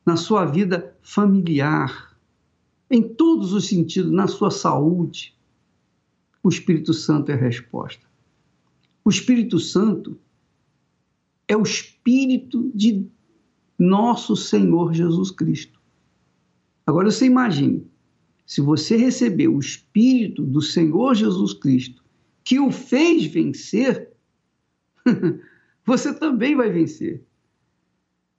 [SPEAKER 2] na sua vida familiar, em todos os sentidos, na sua saúde, o Espírito Santo é a resposta. O Espírito Santo é o Espírito de nosso Senhor Jesus Cristo. Agora você imagine, se você receber o Espírito do Senhor Jesus Cristo, que o fez vencer, você também vai vencer.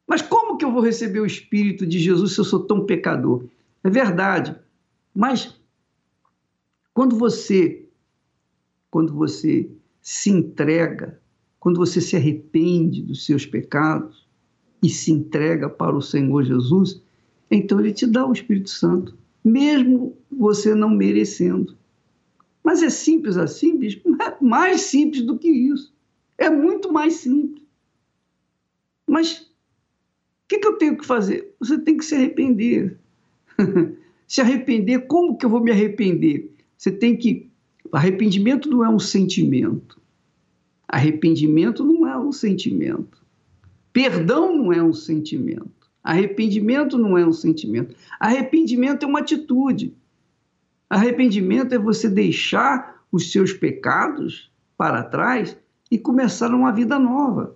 [SPEAKER 2] Mas como que eu vou receber o Espírito de Jesus se eu sou tão pecador? É verdade, mas quando você, quando você se entrega, quando você se arrepende dos seus pecados e se entrega para o Senhor Jesus, então ele te dá o Espírito Santo mesmo você não merecendo. Mas é simples assim, bicho? Mais simples do que isso. É muito mais simples. Mas o que, que eu tenho que fazer? Você tem que se arrepender. se arrepender, como que eu vou me arrepender? Você tem que. Arrependimento não é um sentimento. Arrependimento não é um sentimento. Perdão não é um sentimento. Arrependimento não é um sentimento. Arrependimento é uma atitude. Arrependimento é você deixar os seus pecados para trás e começar uma vida nova.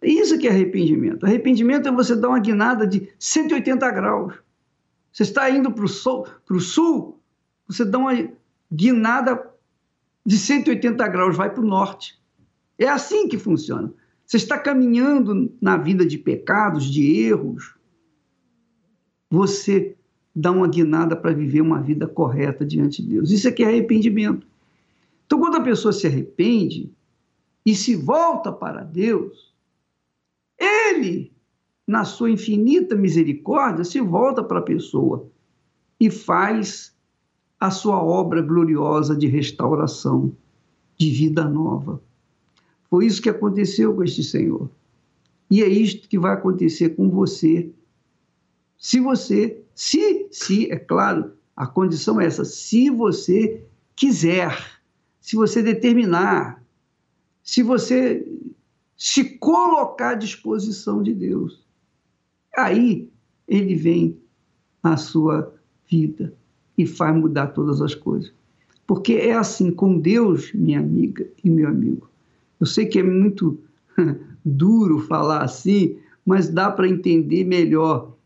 [SPEAKER 2] É isso que é arrependimento. Arrependimento é você dar uma guinada de 180 graus. Você está indo para o sul, sul você dá uma guinada de 180 graus, vai para o norte. É assim que funciona. Você está caminhando na vida de pecados, de erros, você dá uma guinada para viver uma vida correta diante de Deus. Isso aqui é arrependimento. Então, quando a pessoa se arrepende e se volta para Deus, ele, na sua infinita misericórdia, se volta para a pessoa e faz a sua obra gloriosa de restauração, de vida nova. Foi isso que aconteceu com este Senhor. E é isto que vai acontecer com você. Se você, se, se, é claro, a condição é essa, se você quiser, se você determinar, se você se colocar à disposição de Deus. Aí ele vem à sua vida e faz mudar todas as coisas. Porque é assim com Deus, minha amiga e meu amigo. Eu sei que é muito duro falar assim, mas dá para entender melhor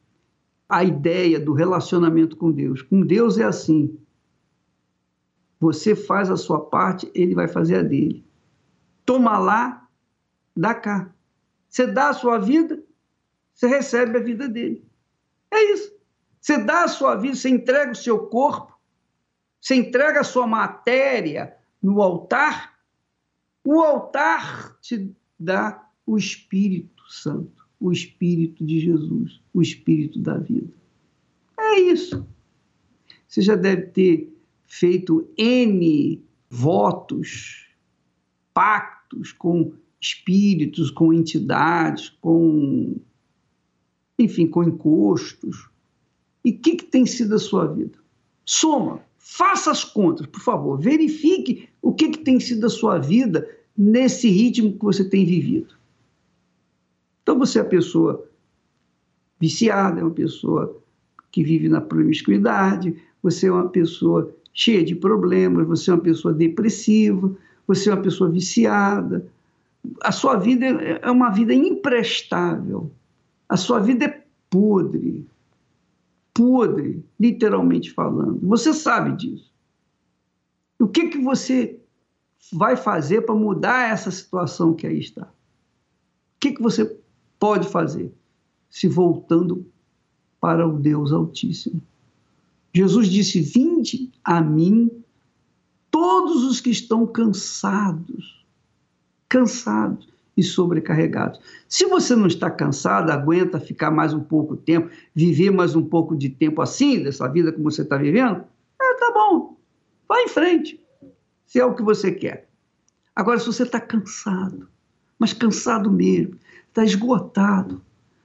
[SPEAKER 2] a ideia do relacionamento com Deus. Com Deus é assim. Você faz a sua parte, ele vai fazer a dele. Toma lá, dá cá. Você dá a sua vida, você recebe a vida dele. É isso. Você dá a sua vida, você entrega o seu corpo, você entrega a sua matéria no altar, o altar te dá o Espírito Santo, o Espírito de Jesus, o Espírito da vida. É isso. Você já deve ter feito N votos, pactos com espíritos, com entidades, com, enfim, com encostos. E o que, que tem sido a sua vida? Soma, faça as contas, por favor, verifique o que, que tem sido a sua vida nesse ritmo que você tem vivido. Então você é a pessoa viciada, é uma pessoa que vive na promiscuidade, você é uma pessoa cheia de problemas, você é uma pessoa depressiva, você é uma pessoa viciada. A sua vida é uma vida imprestável. A sua vida é podre podre, literalmente falando. Você sabe disso. O que, que você vai fazer para mudar essa situação que aí está? O que, que você pode fazer? Se voltando para o Deus Altíssimo. Jesus disse: Vinde a mim todos os que estão cansados, cansados e sobrecarregados. Se você não está cansado, aguenta ficar mais um pouco tempo, viver mais um pouco de tempo assim, dessa vida que você está vivendo, é, tá bom, vai em frente, se é o que você quer. Agora, se você está cansado, mas cansado mesmo, está esgotado,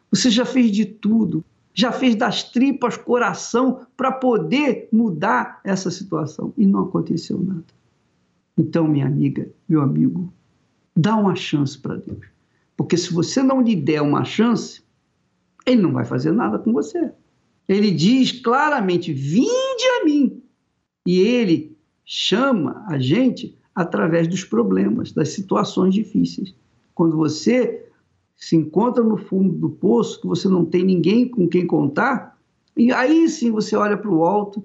[SPEAKER 2] você já fez de tudo, já fez das tripas coração para poder mudar essa situação e não aconteceu nada. Então, minha amiga, meu amigo, Dá uma chance para Deus. Porque se você não lhe der uma chance, ele não vai fazer nada com você. Ele diz claramente: vinde a mim. E ele chama a gente através dos problemas, das situações difíceis. Quando você se encontra no fundo do poço, que você não tem ninguém com quem contar, e aí sim você olha para o alto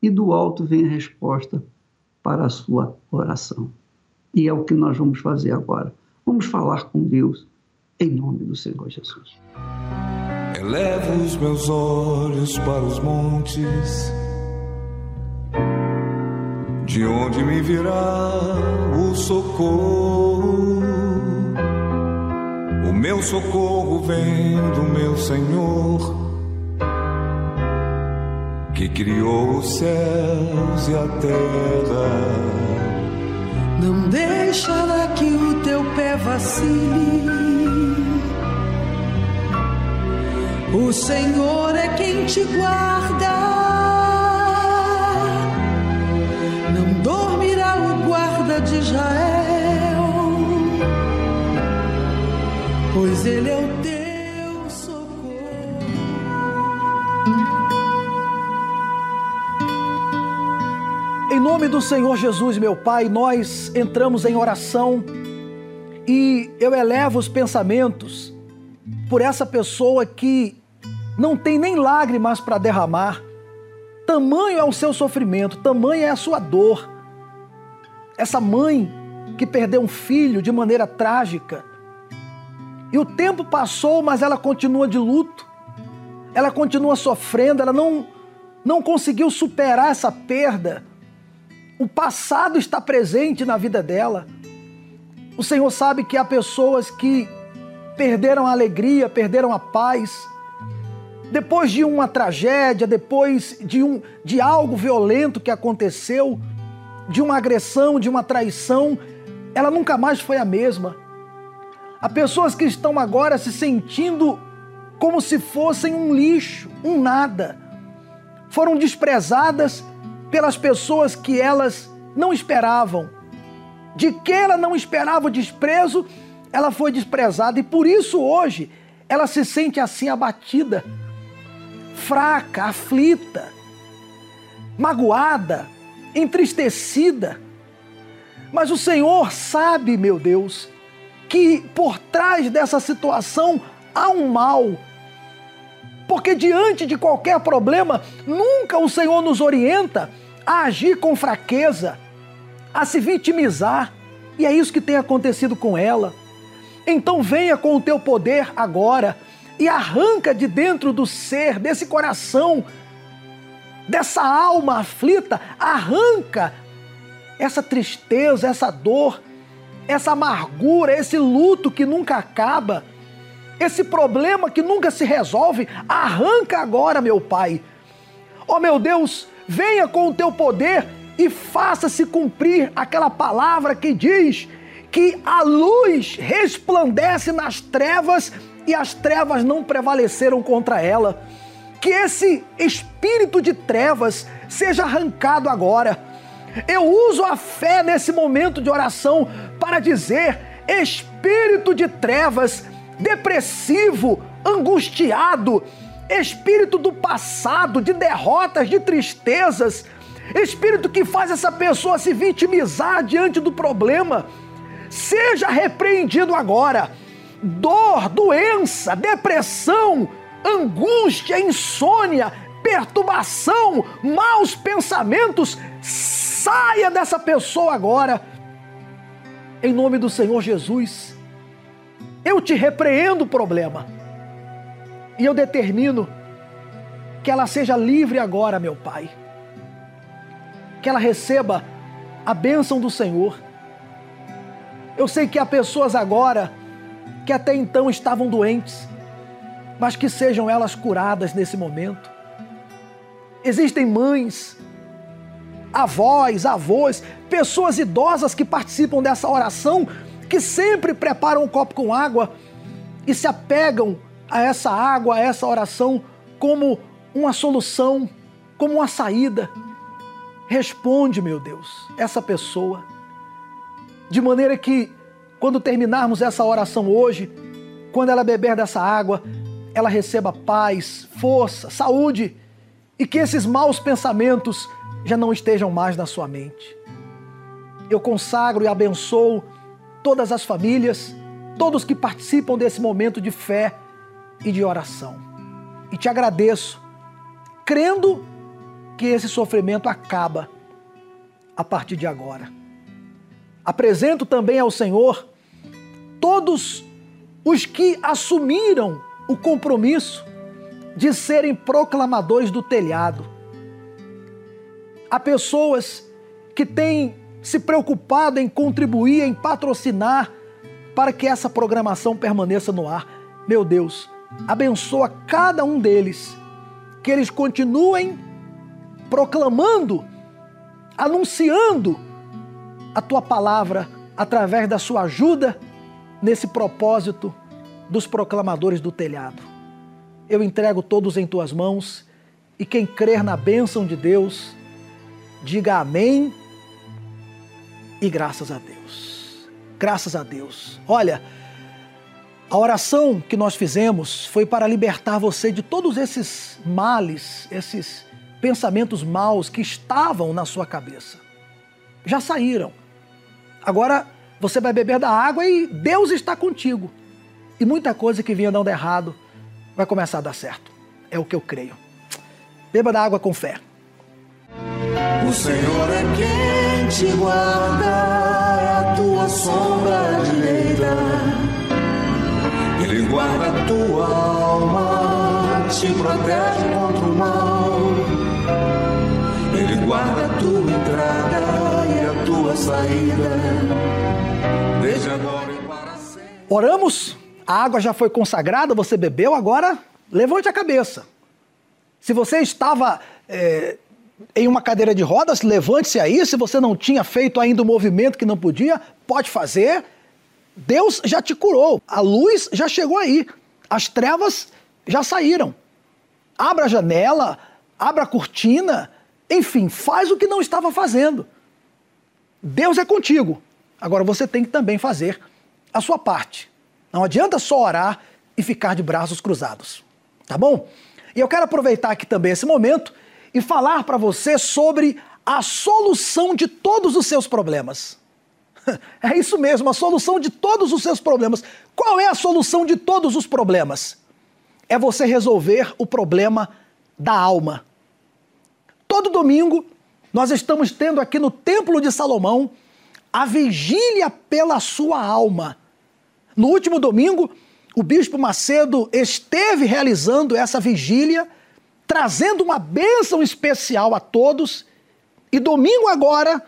[SPEAKER 2] e do alto vem a resposta para a sua oração. E é o que nós vamos fazer agora. Vamos falar com Deus em nome do Senhor Jesus.
[SPEAKER 9] Elevo os meus olhos para os montes, de onde me virá o socorro. O meu socorro vem do meu Senhor, que criou os céus e a terra.
[SPEAKER 10] Não deixará que o teu pé vacile. O Senhor é quem te guarda. Não dormirá o guarda de Israel, pois ele é o
[SPEAKER 11] nome do Senhor Jesus, meu Pai, nós entramos em oração e eu elevo os pensamentos por essa pessoa que não tem nem lágrimas para derramar, tamanho é o seu sofrimento, tamanho é a sua dor. Essa mãe que perdeu um filho de maneira trágica. E o tempo passou, mas ela continua de luto. Ela continua sofrendo, ela não não conseguiu superar essa perda. O passado está presente na vida dela. O Senhor sabe que há pessoas que perderam a alegria, perderam a paz. Depois de uma tragédia, depois de, um, de algo violento que aconteceu, de uma agressão, de uma traição, ela nunca mais foi a mesma. Há pessoas que estão agora se sentindo como se fossem um lixo, um nada. Foram desprezadas pelas pessoas que elas não esperavam. De que ela não esperava o desprezo, ela foi desprezada e por isso hoje ela se sente assim abatida, fraca, aflita, magoada, entristecida. Mas o Senhor sabe, meu Deus, que por trás dessa situação há um mal. Porque diante de qualquer problema, nunca o Senhor nos orienta a agir com fraqueza, a se vitimizar. E é isso que tem acontecido com ela. Então venha com o teu poder agora e arranca de dentro do ser, desse coração, dessa alma aflita, arranca essa tristeza, essa dor, essa amargura, esse luto que nunca acaba, esse problema que nunca se resolve, arranca agora, meu Pai. Ó oh, meu Deus, venha com o teu poder e faça-se cumprir aquela palavra que diz que a luz resplandece nas trevas e as trevas não prevaleceram contra ela. Que esse espírito de trevas seja arrancado agora eu uso a fé nesse momento de oração para dizer: espírito de trevas, depressivo, angustiado, espírito do passado, de derrotas, de tristezas, espírito que faz essa pessoa se vitimizar diante do problema, seja repreendido agora. Dor, doença, depressão, angústia, insônia, perturbação, maus pensamentos, Saia dessa pessoa agora, em nome do Senhor Jesus. Eu te repreendo o problema e eu determino que ela seja livre agora, meu Pai. Que ela receba a bênção do Senhor. Eu sei que há pessoas agora que até então estavam doentes, mas que sejam elas curadas nesse momento. Existem mães avós, avós, pessoas idosas que participam dessa oração, que sempre preparam um copo com água e se apegam a essa água, a essa oração, como uma solução, como uma saída. Responde, meu Deus, essa pessoa, de maneira que, quando terminarmos essa oração hoje, quando ela beber dessa água, ela receba paz, força, saúde e que esses maus pensamentos já não estejam mais na sua mente. Eu consagro e abençoo todas as famílias, todos que participam desse momento de fé e de oração. E te agradeço, crendo que esse sofrimento acaba a partir de agora. Apresento também ao Senhor todos os que assumiram o compromisso de serem proclamadores do telhado Há pessoas que têm se preocupado em contribuir, em patrocinar para que essa programação permaneça no ar. Meu Deus, abençoa cada um deles, que eles continuem proclamando, anunciando a tua palavra através da sua ajuda nesse propósito dos proclamadores do telhado. Eu entrego todos em tuas mãos e quem crer na bênção de Deus, Diga amém e graças a Deus. Graças a Deus. Olha, a oração que nós fizemos foi para libertar você de todos esses males, esses pensamentos maus que estavam na sua cabeça. Já saíram. Agora você vai beber da água e Deus está contigo. E muita coisa que vinha dando errado vai começar a dar certo. É o que eu creio. Beba da água com fé.
[SPEAKER 9] O Senhor é quem te guarda, a tua sombra direita. Ele guarda a tua alma, te protege contra o mal. Ele guarda a tua entrada e a tua saída, desde agora e para sempre.
[SPEAKER 11] Oramos, a água já foi consagrada, você bebeu, agora levante a cabeça. Se você estava é, em uma cadeira de rodas, levante-se aí. Se você não tinha feito ainda o movimento que não podia, pode fazer. Deus já te curou. A luz já chegou aí. As trevas já saíram. Abra a janela, abra a cortina, enfim, faz o que não estava fazendo. Deus é contigo. Agora você tem que também fazer a sua parte. Não adianta só orar e ficar de braços cruzados. Tá bom? E eu quero aproveitar aqui também esse momento e falar para você sobre a solução de todos os seus problemas. É isso mesmo, a solução de todos os seus problemas. Qual é a solução de todos os problemas? É você resolver o problema da alma. Todo domingo nós estamos tendo aqui no Templo de Salomão a vigília pela sua alma. No último domingo, o bispo Macedo esteve realizando essa vigília, trazendo uma bênção especial a todos. E domingo agora,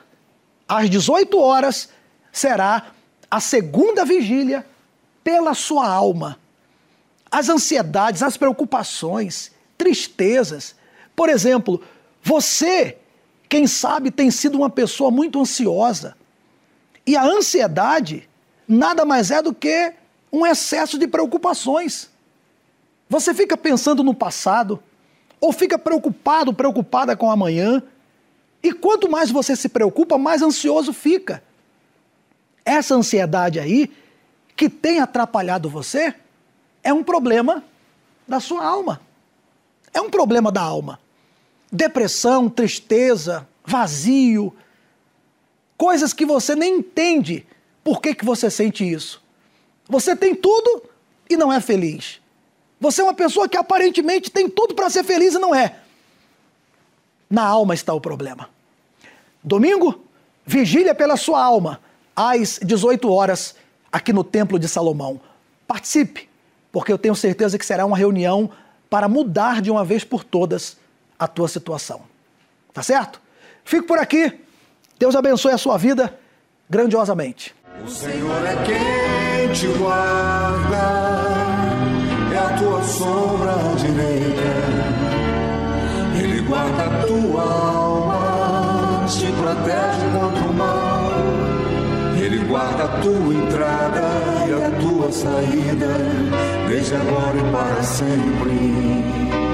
[SPEAKER 11] às 18 horas, será a segunda vigília pela sua alma. As ansiedades, as preocupações, tristezas. Por exemplo, você, quem sabe, tem sido uma pessoa muito ansiosa. E a ansiedade nada mais é do que um excesso de preocupações. Você fica pensando no passado, ou fica preocupado, preocupada com amanhã, e quanto mais você se preocupa, mais ansioso fica. Essa ansiedade aí, que tem atrapalhado você, é um problema da sua alma. É um problema da alma. Depressão, tristeza, vazio, coisas que você nem entende por que, que você sente isso. Você tem tudo e não é feliz. Você é uma pessoa que aparentemente tem tudo para ser feliz e não é. Na alma está o problema. Domingo, vigília pela sua alma, às 18 horas, aqui no Templo de Salomão. Participe, porque eu tenho certeza que será uma reunião para mudar de uma vez por todas a tua situação. Tá certo? Fico por aqui. Deus abençoe a sua vida grandiosamente.
[SPEAKER 9] O Senhor é quem te guarda, sombra direita. Ele guarda a tua alma, te protege contra o mal. Ele guarda a tua entrada e a tua saída, desde agora e para sempre.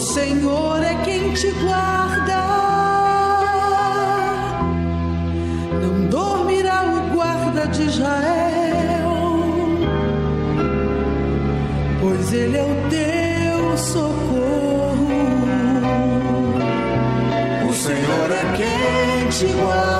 [SPEAKER 10] O Senhor é quem te guarda. Não dormirá o guarda de Israel, pois ele é o teu socorro.
[SPEAKER 9] O Senhor é quem te guarda.